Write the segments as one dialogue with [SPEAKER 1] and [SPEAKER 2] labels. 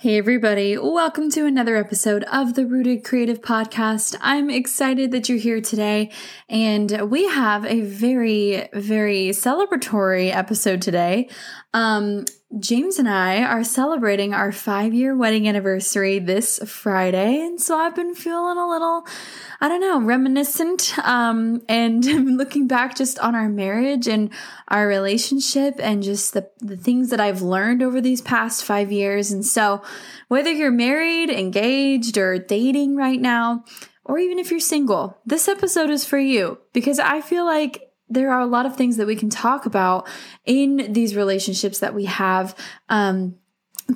[SPEAKER 1] Hey, everybody, welcome to another episode of the Rooted Creative Podcast. I'm excited that you're here today, and we have a very, very celebratory episode today. Um, James and I are celebrating our five year wedding anniversary this Friday. And so I've been feeling a little, I don't know, reminiscent. Um, and looking back just on our marriage and our relationship and just the, the things that I've learned over these past five years. And so whether you're married, engaged, or dating right now, or even if you're single, this episode is for you because I feel like there are a lot of things that we can talk about in these relationships that we have um,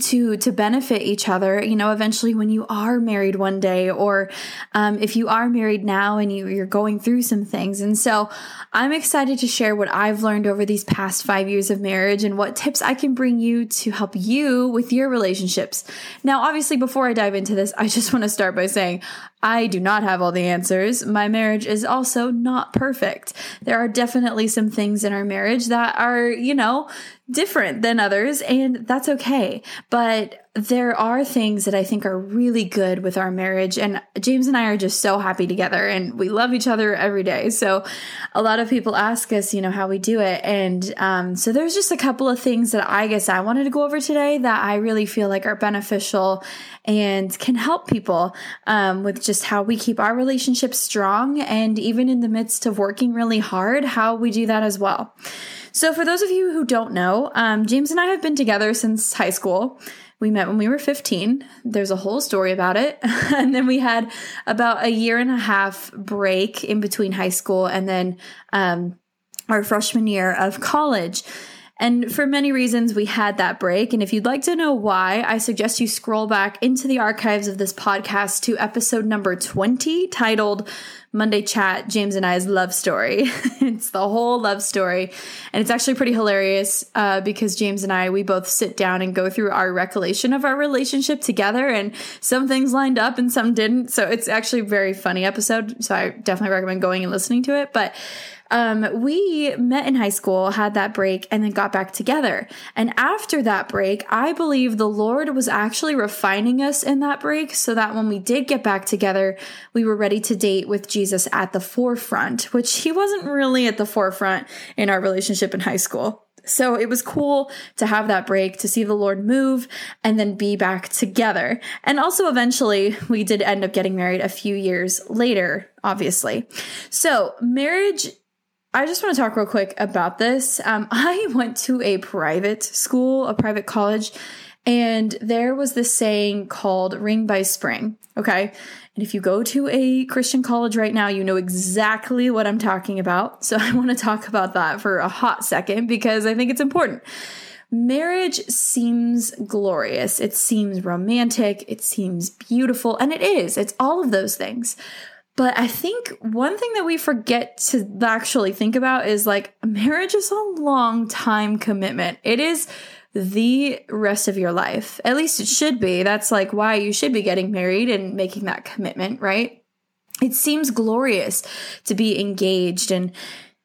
[SPEAKER 1] to to benefit each other you know eventually when you are married one day or um, if you are married now and you, you're going through some things and so i'm excited to share what i've learned over these past five years of marriage and what tips i can bring you to help you with your relationships now obviously before i dive into this i just want to start by saying I do not have all the answers. My marriage is also not perfect. There are definitely some things in our marriage that are, you know, different than others, and that's okay. But there are things that I think are really good with our marriage. And James and I are just so happy together and we love each other every day. So a lot of people ask us, you know, how we do it. And um, so there's just a couple of things that I guess I wanted to go over today that I really feel like are beneficial and can help people um, with just how we keep our relationship strong. And even in the midst of working really hard, how we do that as well. So, for those of you who don't know, um, James and I have been together since high school. We met when we were 15. There's a whole story about it. and then we had about a year and a half break in between high school and then um, our freshman year of college. And for many reasons, we had that break. And if you'd like to know why, I suggest you scroll back into the archives of this podcast to episode number 20 titled Monday Chat, James and I's love story. it's the whole love story. And it's actually pretty hilarious uh, because James and I, we both sit down and go through our recollection of our relationship together. And some things lined up and some didn't. So it's actually a very funny episode. So I definitely recommend going and listening to it. But um, we met in high school, had that break, and then got back together. And after that break, I believe the Lord was actually refining us in that break so that when we did get back together, we were ready to date with Jesus at the forefront, which he wasn't really at the forefront in our relationship in high school. So it was cool to have that break, to see the Lord move and then be back together. And also eventually we did end up getting married a few years later, obviously. So marriage I just want to talk real quick about this. Um, I went to a private school, a private college, and there was this saying called ring by spring. Okay. And if you go to a Christian college right now, you know exactly what I'm talking about. So I want to talk about that for a hot second because I think it's important. Marriage seems glorious. It seems romantic. It seems beautiful. And it is. It's all of those things. But I think one thing that we forget to actually think about is like marriage is a long time commitment. It is the rest of your life. At least it should be. That's like why you should be getting married and making that commitment, right? It seems glorious to be engaged and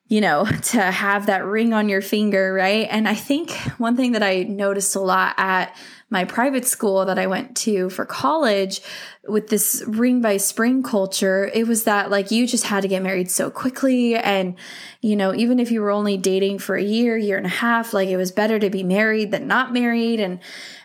[SPEAKER 1] you know, to have that ring on your finger, right? And I think one thing that I noticed a lot at my private school that I went to for college with this ring by spring culture, it was that like you just had to get married so quickly. And, you know, even if you were only dating for a year, year and a half, like it was better to be married than not married. And,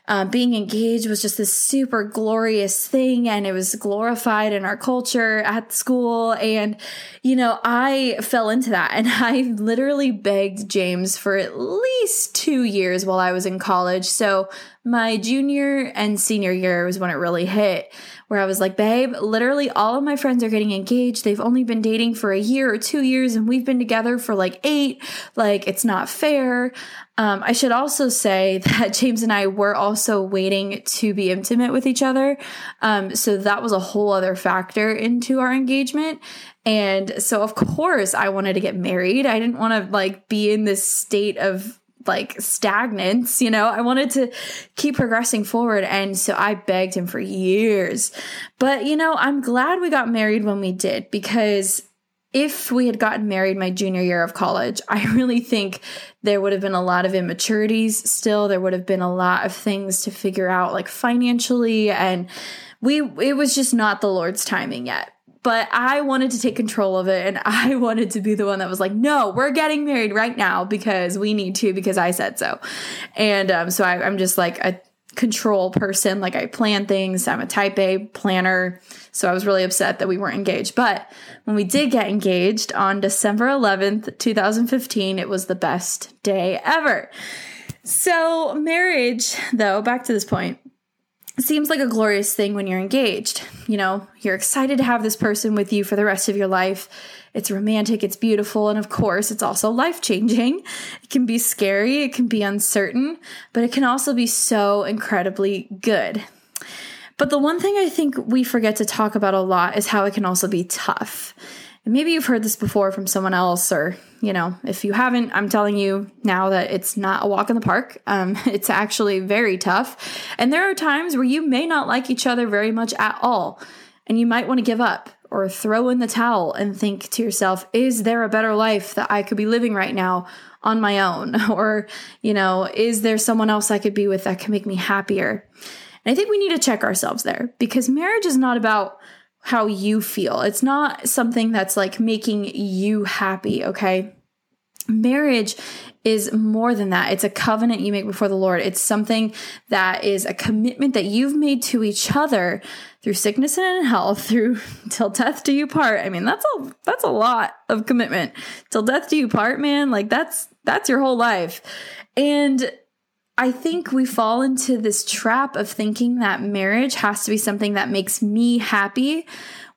[SPEAKER 1] uh, being engaged was just this super glorious thing and it was glorified in our culture at school. And, you know, I fell into that and I literally begged James for at least two years while I was in college. So my junior and senior year was when it really hit, where I was like, babe, literally all of my friends are getting engaged. They've only been dating for a year or two years, and we've been together for like eight. Like, it's not fair. Um, I should also say that James and I were also waiting to be intimate with each other. Um, so that was a whole other factor into our engagement. And so, of course, I wanted to get married. I didn't want to like be in this state of like stagnance, you know. I wanted to keep progressing forward. And so I begged him for years. But, you know, I'm glad we got married when we did because if we had gotten married my junior year of college, I really think there would have been a lot of immaturities still. There would have been a lot of things to figure out, like financially. And we, it was just not the Lord's timing yet but I wanted to take control of it and I wanted to be the one that was like, no, we're getting married right now because we need to because I said so. And um, so I, I'm just like a control person. Like I plan things. I'm a type A planner. So I was really upset that we weren't engaged. But when we did get engaged on December 11th, 2015, it was the best day ever. So marriage, though, back to this point, seems like a glorious thing when you're engaged. You know, you're excited to have this person with you for the rest of your life. It's romantic, it's beautiful, and of course, it's also life changing. It can be scary, it can be uncertain, but it can also be so incredibly good. But the one thing I think we forget to talk about a lot is how it can also be tough. And maybe you've heard this before from someone else, or, you know, if you haven't, I'm telling you now that it's not a walk in the park. Um, it's actually very tough. And there are times where you may not like each other very much at all, and you might want to give up or throw in the towel and think to yourself, is there a better life that I could be living right now on my own? Or, you know, is there someone else I could be with that can make me happier? And I think we need to check ourselves there because marriage is not about how you feel. It's not something that's like making you happy, okay? Marriage is more than that. It's a covenant you make before the Lord. It's something that is a commitment that you've made to each other through sickness and health, through till death do you part. I mean, that's a that's a lot of commitment. Till death do you part, man. Like that's that's your whole life. And I think we fall into this trap of thinking that marriage has to be something that makes me happy,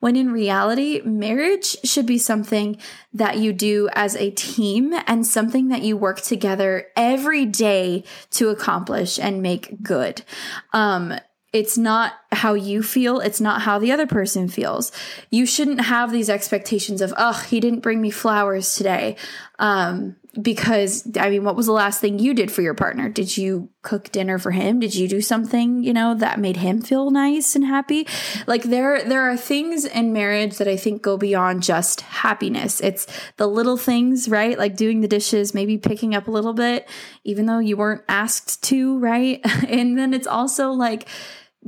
[SPEAKER 1] when in reality, marriage should be something that you do as a team and something that you work together every day to accomplish and make good. Um, it's not how you feel. It's not how the other person feels. You shouldn't have these expectations of, oh, he didn't bring me flowers today. Um, because I mean, what was the last thing you did for your partner? Did you cook dinner for him? Did you do something, you know, that made him feel nice and happy? Like there there are things in marriage that I think go beyond just happiness. It's the little things, right? Like doing the dishes, maybe picking up a little bit even though you weren't asked to, right? and then it's also like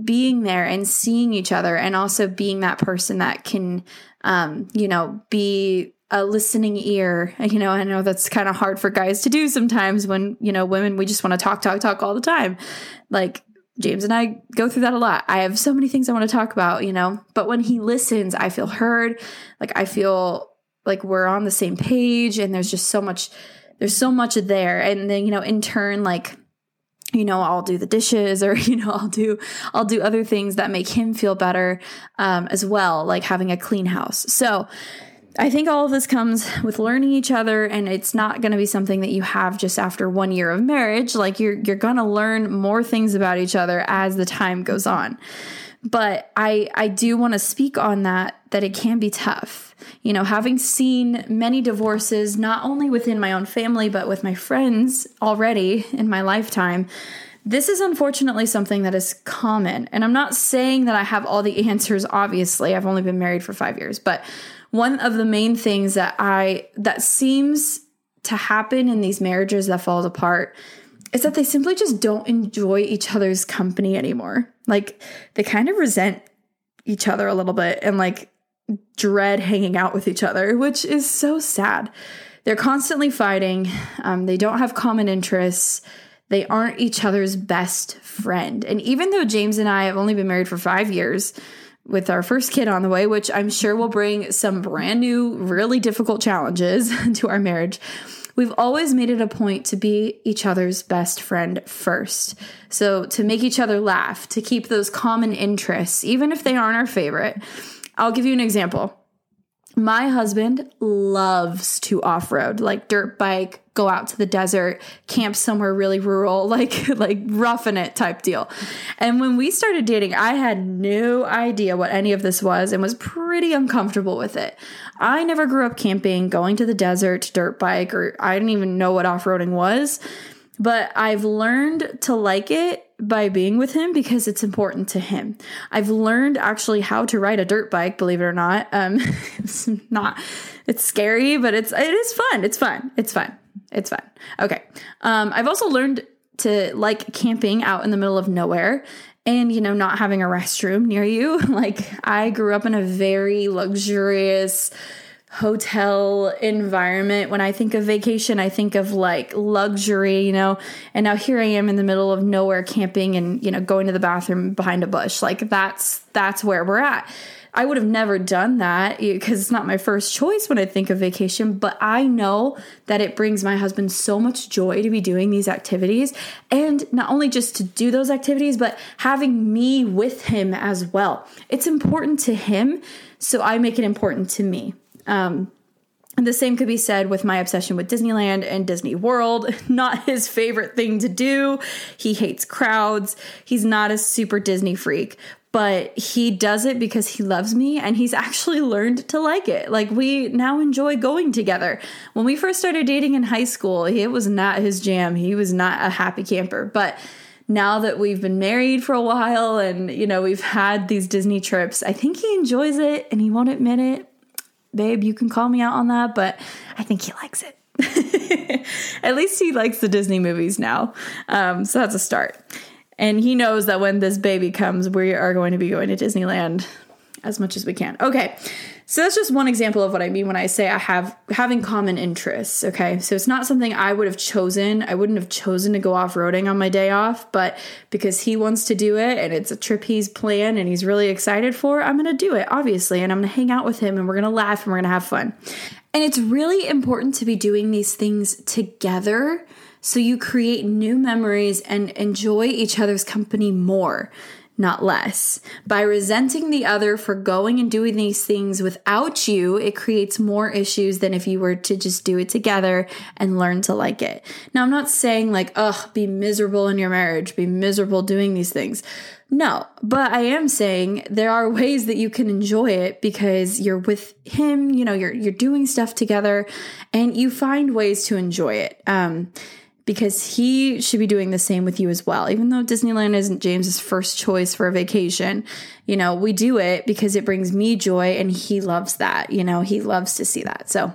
[SPEAKER 1] being there and seeing each other and also being that person that can um, you know, be a listening ear. You know, I know that's kind of hard for guys to do sometimes when, you know, women, we just want to talk, talk, talk all the time. Like James and I go through that a lot. I have so many things I want to talk about, you know, but when he listens, I feel heard. Like I feel like we're on the same page and there's just so much, there's so much there. And then, you know, in turn, like, you know i'll do the dishes or you know i'll do i'll do other things that make him feel better um, as well like having a clean house so I think all of this comes with learning each other and it's not going to be something that you have just after 1 year of marriage like you're you're going to learn more things about each other as the time goes on. But I I do want to speak on that that it can be tough. You know, having seen many divorces not only within my own family but with my friends already in my lifetime, this is unfortunately something that is common. And I'm not saying that I have all the answers obviously. I've only been married for 5 years, but one of the main things that I that seems to happen in these marriages that falls apart is that they simply just don't enjoy each other's company anymore. Like they kind of resent each other a little bit and like dread hanging out with each other, which is so sad. They're constantly fighting. Um, they don't have common interests. They aren't each other's best friend. And even though James and I have only been married for five years, with our first kid on the way, which I'm sure will bring some brand new, really difficult challenges to our marriage. we've always made it a point to be each other's best friend first. So, to make each other laugh, to keep those common interests, even if they aren't our favorite. I'll give you an example. My husband loves to off road, like dirt bike, go out to the desert, camp somewhere really rural, like like roughing it type deal. And when we started dating, I had no idea what any of this was and was pretty uncomfortable with it. I never grew up camping, going to the desert, dirt bike, or I didn't even know what off-roading was. But I've learned to like it by being with him because it's important to him. I've learned actually how to ride a dirt bike, believe it or not. Um, it's not, it's scary, but it's, it is fun. It's fun. It's fun. It's fun. Okay. Um, I've also learned to like camping out in the middle of nowhere and, you know, not having a restroom near you. Like, I grew up in a very luxurious, hotel environment. When I think of vacation, I think of like luxury, you know. And now here I am in the middle of nowhere camping and, you know, going to the bathroom behind a bush. Like that's that's where we're at. I would have never done that eh, because it's not my first choice when I think of vacation, but I know that it brings my husband so much joy to be doing these activities and not only just to do those activities, but having me with him as well. It's important to him, so I make it important to me. Um, the same could be said with my obsession with Disneyland and Disney World. Not his favorite thing to do. He hates crowds. He's not a super Disney freak, but he does it because he loves me and he's actually learned to like it. Like we now enjoy going together. When we first started dating in high school, it was not his jam. He was not a happy camper, but now that we've been married for a while and you know we've had these disney trips i think he enjoys it and he won't admit it babe, you can call me out on that, but I think he likes it. At least he likes the Disney movies now. Um, so that's a start. And he knows that when this baby comes, we are going to be going to Disneyland as much as we can. Okay. So that's just one example of what I mean when I say I have having common interests. Okay. So it's not something I would have chosen. I wouldn't have chosen to go off roading on my day off, but because he wants to do it and it's a trip he's planned and he's really excited for, I'm going to do it, obviously. And I'm going to hang out with him and we're going to laugh and we're going to have fun. And it's really important to be doing these things together so you create new memories and enjoy each other's company more not less. By resenting the other for going and doing these things without you, it creates more issues than if you were to just do it together and learn to like it. Now, I'm not saying like, ugh, be miserable in your marriage, be miserable doing these things. No, but I am saying there are ways that you can enjoy it because you're with him, you know, you're you're doing stuff together and you find ways to enjoy it. Um because he should be doing the same with you as well. Even though Disneyland isn't James's first choice for a vacation, you know, we do it because it brings me joy and he loves that. You know, he loves to see that. So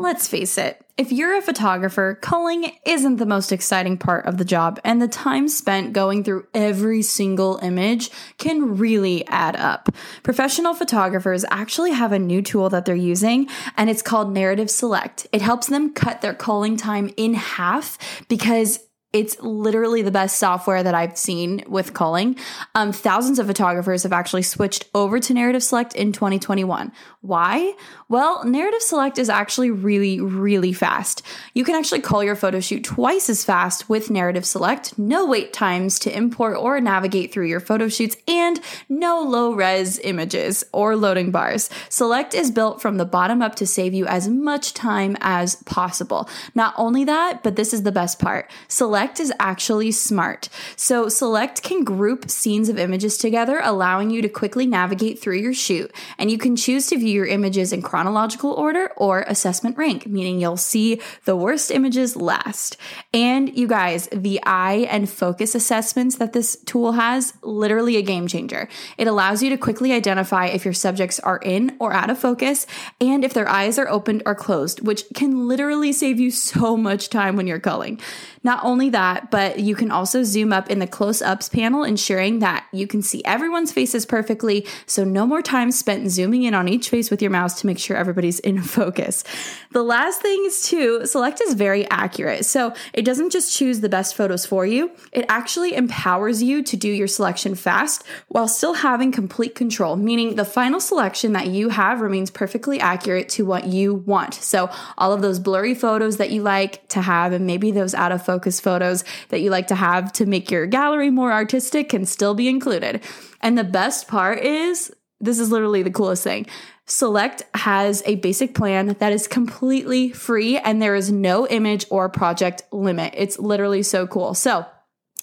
[SPEAKER 1] let's face it, if you're a photographer, culling isn't the most exciting part of the job, and the time spent going through every single image can really add up. Professional photographers actually have a new tool that they're using, and it's called Narrative Select. It helps them cut their culling time in half because it's literally the best software that I've seen with culling. Um, thousands of photographers have actually switched over to Narrative Select in 2021. Why? Well, Narrative Select is actually really, really fast. You can actually cull your photo shoot twice as fast with Narrative Select, no wait times to import or navigate through your photo shoots, and no low res images or loading bars. Select is built from the bottom up to save you as much time as possible. Not only that, but this is the best part. Select Select is actually smart. So, Select can group scenes of images together, allowing you to quickly navigate through your shoot. And you can choose to view your images in chronological order or assessment rank, meaning you'll see the worst images last. And you guys, the eye and focus assessments that this tool has, literally a game changer. It allows you to quickly identify if your subjects are in or out of focus and if their eyes are opened or closed, which can literally save you so much time when you're culling. Not only that, but you can also zoom up in the close ups panel, ensuring that you can see everyone's faces perfectly. So, no more time spent zooming in on each face with your mouse to make sure everybody's in focus. The last thing is to select is very accurate. So, it doesn't just choose the best photos for you, it actually empowers you to do your selection fast while still having complete control, meaning the final selection that you have remains perfectly accurate to what you want. So, all of those blurry photos that you like to have, and maybe those out of focus photos that you like to have to make your gallery more artistic, can still be included. And the best part is this is literally the coolest thing. Select has a basic plan that is completely free and there is no image or project limit. It's literally so cool. So,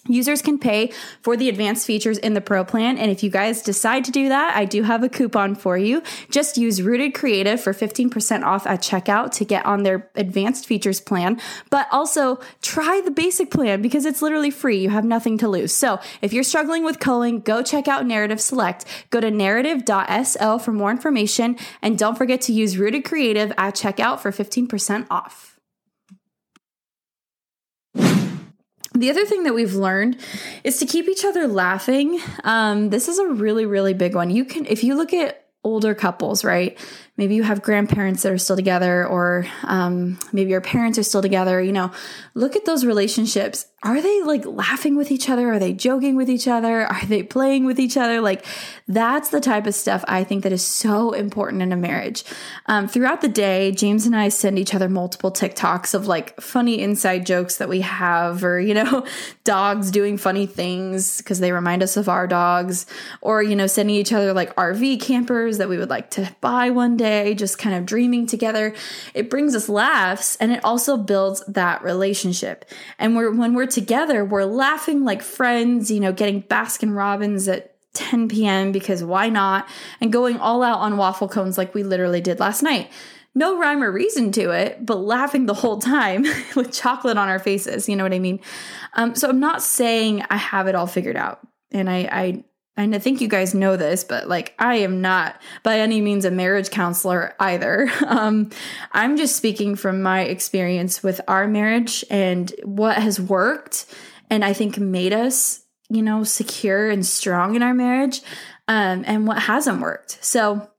[SPEAKER 1] Users can pay for the advanced features in the Pro plan. And if you guys decide to do that, I do have a coupon for you. Just use Rooted Creative for 15% off at checkout to get on their advanced features plan. But also try the basic plan because it's literally free. You have nothing to lose. So if you're struggling with culling, go check out Narrative Select. Go to narrative.so for more information. And don't forget to use Rooted Creative at checkout for 15% off. The other thing that we've learned is to keep each other laughing. Um, this is a really, really big one. You can, if you look at older couples, right? Maybe you have grandparents that are still together or um, maybe your parents are still together you know. Look at those relationships. Are they like laughing with each other? Are they joking with each other? Are they playing with each other? Like that's the type of stuff i think that is so important in a marriage. Um, throughout the day james and i send each other multiple tiktoks of like funny inside jokes that we have or you know dogs doing funny things because they remind us of our dogs or you know sending each other like rv campers that we would like to buy one day day, just kind of dreaming together. It brings us laughs and it also builds that relationship. And we're, when we're together, we're laughing like friends, you know, getting Baskin Robbins at 10 p.m. because why not? And going all out on waffle cones like we literally did last night. No rhyme or reason to it, but laughing the whole time with chocolate on our faces. You know what I mean? Um, so I'm not saying I have it all figured out. And I, I and I think you guys know this, but like I am not by any means a marriage counselor either. Um, I'm just speaking from my experience with our marriage and what has worked, and I think made us, you know, secure and strong in our marriage, um, and what hasn't worked. So,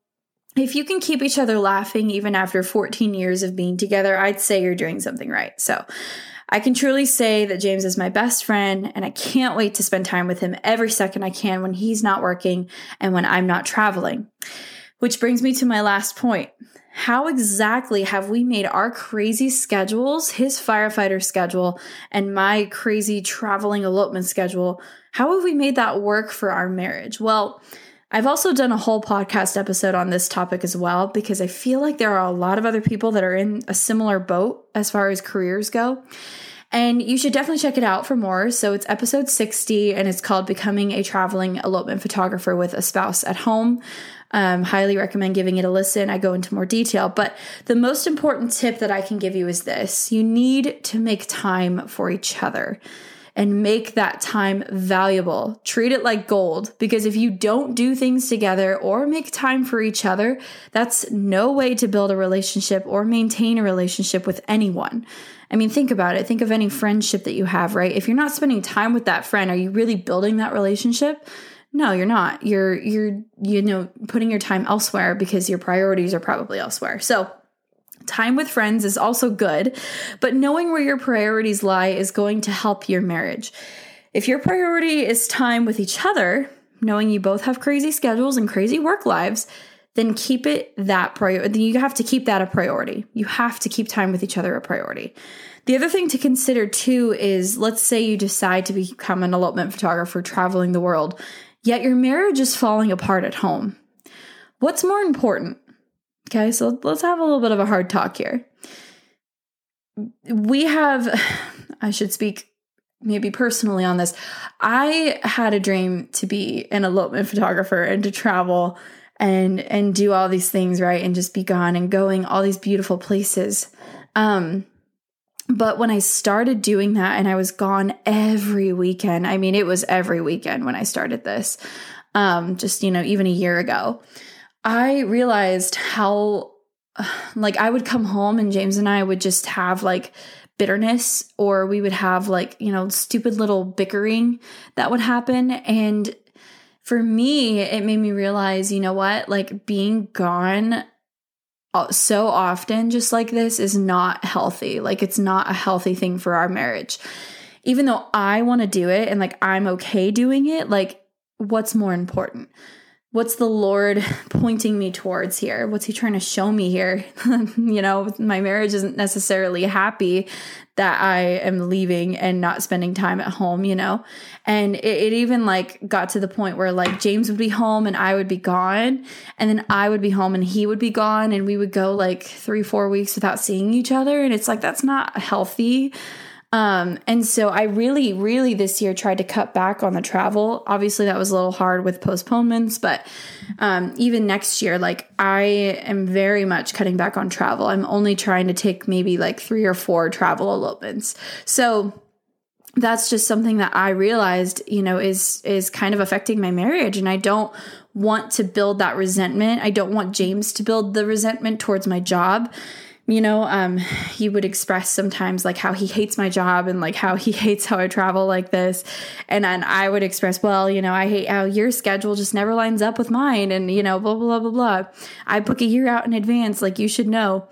[SPEAKER 1] if you can keep each other laughing even after 14 years of being together, I'd say you're doing something right. So, I can truly say that James is my best friend, and I can't wait to spend time with him every second I can when he's not working and when I'm not traveling. Which brings me to my last point. How exactly have we made our crazy schedules, his firefighter schedule, and my crazy traveling elopement schedule, how have we made that work for our marriage? Well, I've also done a whole podcast episode on this topic as well because I feel like there are a lot of other people that are in a similar boat as far as careers go. And you should definitely check it out for more. So it's episode 60 and it's called Becoming a Traveling Elopement Photographer with a Spouse at Home. Um, highly recommend giving it a listen. I go into more detail, but the most important tip that I can give you is this you need to make time for each other and make that time valuable. Treat it like gold because if you don't do things together or make time for each other, that's no way to build a relationship or maintain a relationship with anyone. I mean, think about it. Think of any friendship that you have, right? If you're not spending time with that friend, are you really building that relationship? No, you're not. You're you're you know, putting your time elsewhere because your priorities are probably elsewhere. So, Time with friends is also good, but knowing where your priorities lie is going to help your marriage. If your priority is time with each other, knowing you both have crazy schedules and crazy work lives, then keep it that priority. You have to keep that a priority. You have to keep time with each other a priority. The other thing to consider too is let's say you decide to become an elopement photographer traveling the world, yet your marriage is falling apart at home. What's more important? Okay, so let's have a little bit of a hard talk here. We have, I should speak maybe personally on this. I had a dream to be an elopement photographer and to travel and and do all these things right and just be gone and going all these beautiful places. Um but when I started doing that and I was gone every weekend, I mean it was every weekend when I started this. Um just you know even a year ago. I realized how like I would come home and James and I would just have like bitterness or we would have like, you know, stupid little bickering that would happen. And for me, it made me realize, you know what? Like being gone uh, so often just like this is not healthy. Like it's not a healthy thing for our marriage. Even though I want to do it and like I'm okay doing it, like what's more important? What's the Lord pointing me towards here? What's He trying to show me here? you know, my marriage isn't necessarily happy that I am leaving and not spending time at home, you know? And it, it, even like got to the point where like James would be home and I would be gone. And then I would be home and he would be gone. And we would go like three, four weeks without seeing each other. And it's like, that's not healthy. Um, and so I really, really this year tried to cut back on the travel. Obviously, that was a little hard with postponements, but um, even next year, like I am very much cutting back on travel. I'm only trying to take maybe like three or four travel elopements. So that's just something that I realized, you know, is is kind of affecting my marriage and I don't want to build that resentment. I don't want James to build the resentment towards my job you know um, he would express sometimes like how he hates my job and like how he hates how i travel like this. And then i would express well you know i hate how your schedule just never lines up with mine and you know blah blah blah blah i book a year out in advance like you should know.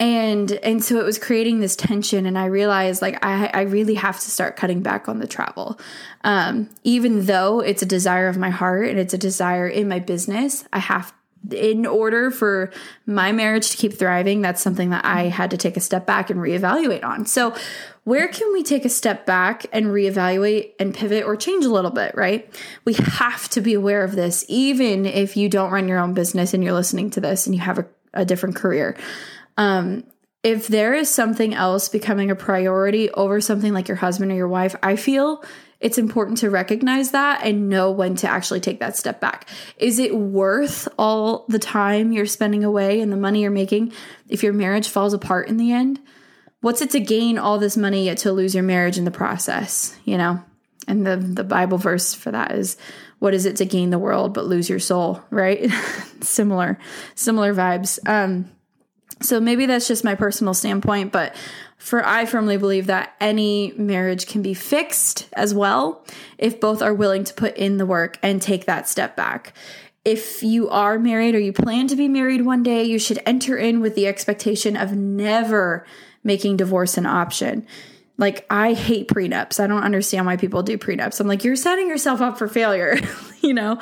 [SPEAKER 1] And and so it was creating this tension and i realized like i i really have to start cutting back on the travel. Um, even though it's a desire of my heart and it's a desire in my business i have in order for my marriage to keep thriving, that's something that I had to take a step back and reevaluate on. So, where can we take a step back and reevaluate and pivot or change a little bit, right? We have to be aware of this, even if you don't run your own business and you're listening to this and you have a, a different career. Um, if there is something else becoming a priority over something like your husband or your wife, I feel it's important to recognize that and know when to actually take that step back. Is it worth all the time you're spending away and the money you're making if your marriage falls apart in the end? What's it to gain all this money yet to lose your marriage in the process, you know? And the the Bible verse for that is what is it to gain the world but lose your soul, right? similar similar vibes. Um so maybe that's just my personal standpoint, but for I firmly believe that any marriage can be fixed as well if both are willing to put in the work and take that step back. If you are married or you plan to be married one day, you should enter in with the expectation of never making divorce an option. Like, I hate prenups. I don't understand why people do prenups. I'm like, you're setting yourself up for failure, you know?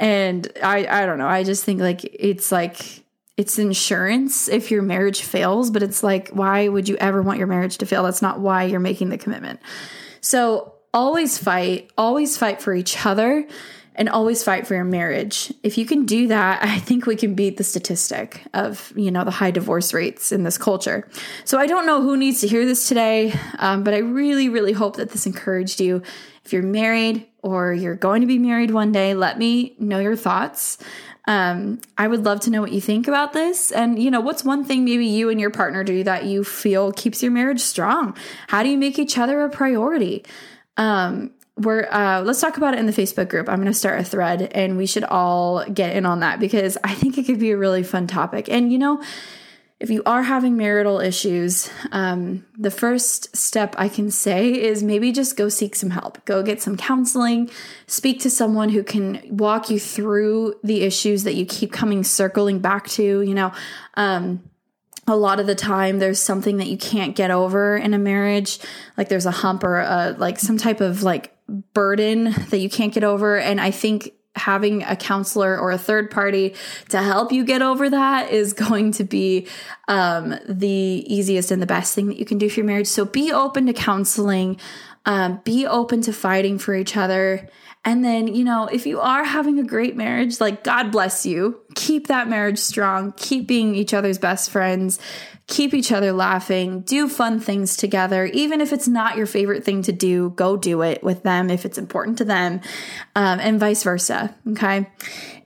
[SPEAKER 1] And I, I don't know. I just think like it's like, it's insurance if your marriage fails, but it's like, why would you ever want your marriage to fail? That's not why you're making the commitment. So always fight, always fight for each other and always fight for your marriage. If you can do that, I think we can beat the statistic of, you know, the high divorce rates in this culture. So I don't know who needs to hear this today, um, but I really, really hope that this encouraged you. If you're married or you're going to be married one day, let me know your thoughts. Um, I would love to know what you think about this. And, you know, what's one thing maybe you and your partner do that you feel keeps your marriage strong? How do you make each other a priority? Um, we're uh, let's talk about it in the Facebook group. I'm going to start a thread, and we should all get in on that because I think it could be a really fun topic. And you know, if you are having marital issues, um, the first step I can say is maybe just go seek some help. Go get some counseling, speak to someone who can walk you through the issues that you keep coming circling back to. You know, um, a lot of the time there's something that you can't get over in a marriage, like there's a hump or a, like some type of like burden that you can't get over. And I think having a counselor or a third party to help you get over that is going to be um, the easiest and the best thing that you can do for your marriage. So be open to counseling, um, be open to fighting for each other. And then, you know, if you are having a great marriage, like God bless you, keep that marriage strong, keep being each other's best friends, keep each other laughing, do fun things together. Even if it's not your favorite thing to do, go do it with them if it's important to them, um, and vice versa. Okay.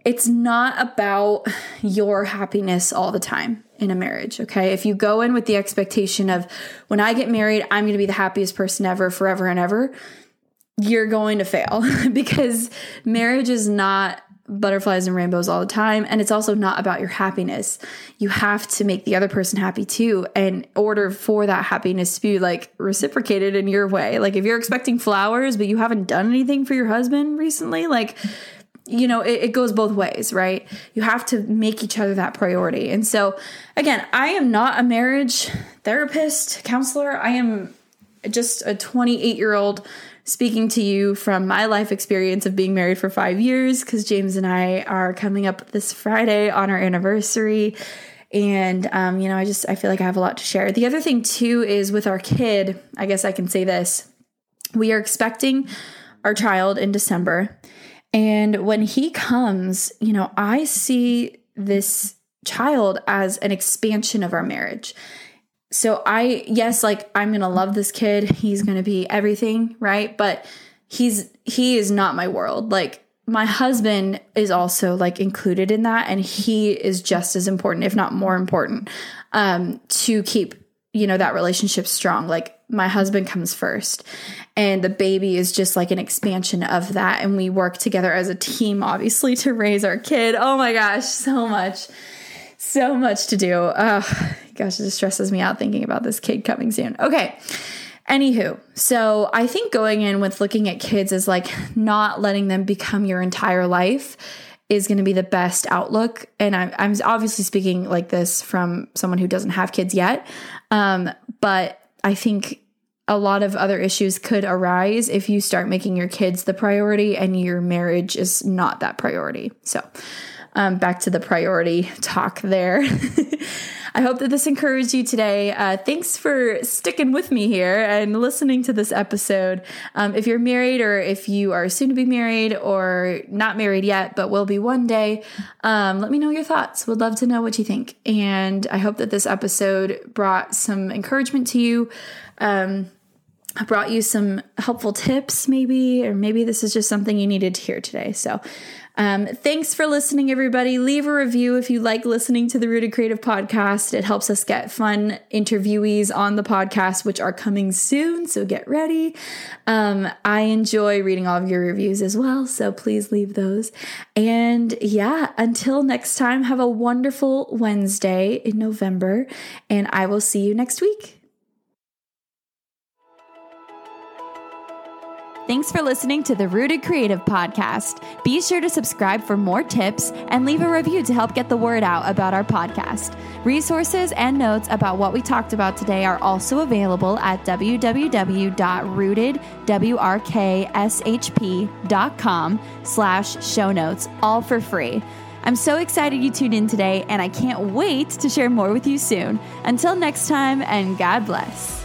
[SPEAKER 1] It's not about your happiness all the time in a marriage. Okay. If you go in with the expectation of when I get married, I'm going to be the happiest person ever, forever and ever, you're going to fail because marriage is not butterflies and rainbows all the time. And it's also not about your happiness. You have to make the other person happy too. In order for that happiness to be like reciprocated in your way. Like if you're expecting flowers, but you haven't done anything for your husband recently, like, you know, it, it goes both ways, right? You have to make each other that priority. And so, again, I am not a marriage therapist, counselor. I am just a 28 year old speaking to you from my life experience of being married for five years because James and I are coming up this Friday on our anniversary. And, um, you know, I just, I feel like I have a lot to share. The other thing, too, is with our kid, I guess I can say this. We are expecting our child in December. And when he comes, you know, I see this child as an expansion of our marriage so I yes, like I'm gonna love this kid. He's gonna be everything, right? But he's he is not my world. Like my husband is also like included in that, and he is just as important, if not more important, um, to keep you know that relationship strong. Like my husband comes first, and the baby is just like an expansion of that, and we work together as a team, obviously, to raise our kid. Oh my gosh, so much so much to do. Oh, gosh, it just stresses me out thinking about this kid coming soon. Okay. Anywho, so I think going in with looking at kids is like not letting them become your entire life is going to be the best outlook. And I'm, I'm obviously speaking like this from someone who doesn't have kids yet. Um, but I think a lot of other issues could arise if you start making your kids the priority and your marriage is not that priority. So, um, back to the priority talk there. I hope that this encouraged you today. Uh, thanks for sticking with me here and listening to this episode. Um, if you're married or if you are soon to be married or not married yet, but will be one day, um, let me know your thoughts. Would love to know what you think. And I hope that this episode brought some encouragement to you. Um, I brought you some helpful tips, maybe, or maybe this is just something you needed to hear today. So, um, thanks for listening, everybody. Leave a review if you like listening to the Rooted Creative podcast. It helps us get fun interviewees on the podcast, which are coming soon. So get ready. Um, I enjoy reading all of your reviews as well. So please leave those. And yeah, until next time, have a wonderful Wednesday in November. And I will see you next week.
[SPEAKER 2] Thanks for listening to the Rooted Creative Podcast. Be sure to subscribe for more tips and leave a review to help get the word out about our podcast. Resources and notes about what we talked about today are also available at www.rootedwrkshp.com slash show notes, all for free. I'm so excited you tuned in today, and I can't wait to share more with you soon. Until next time, and God bless.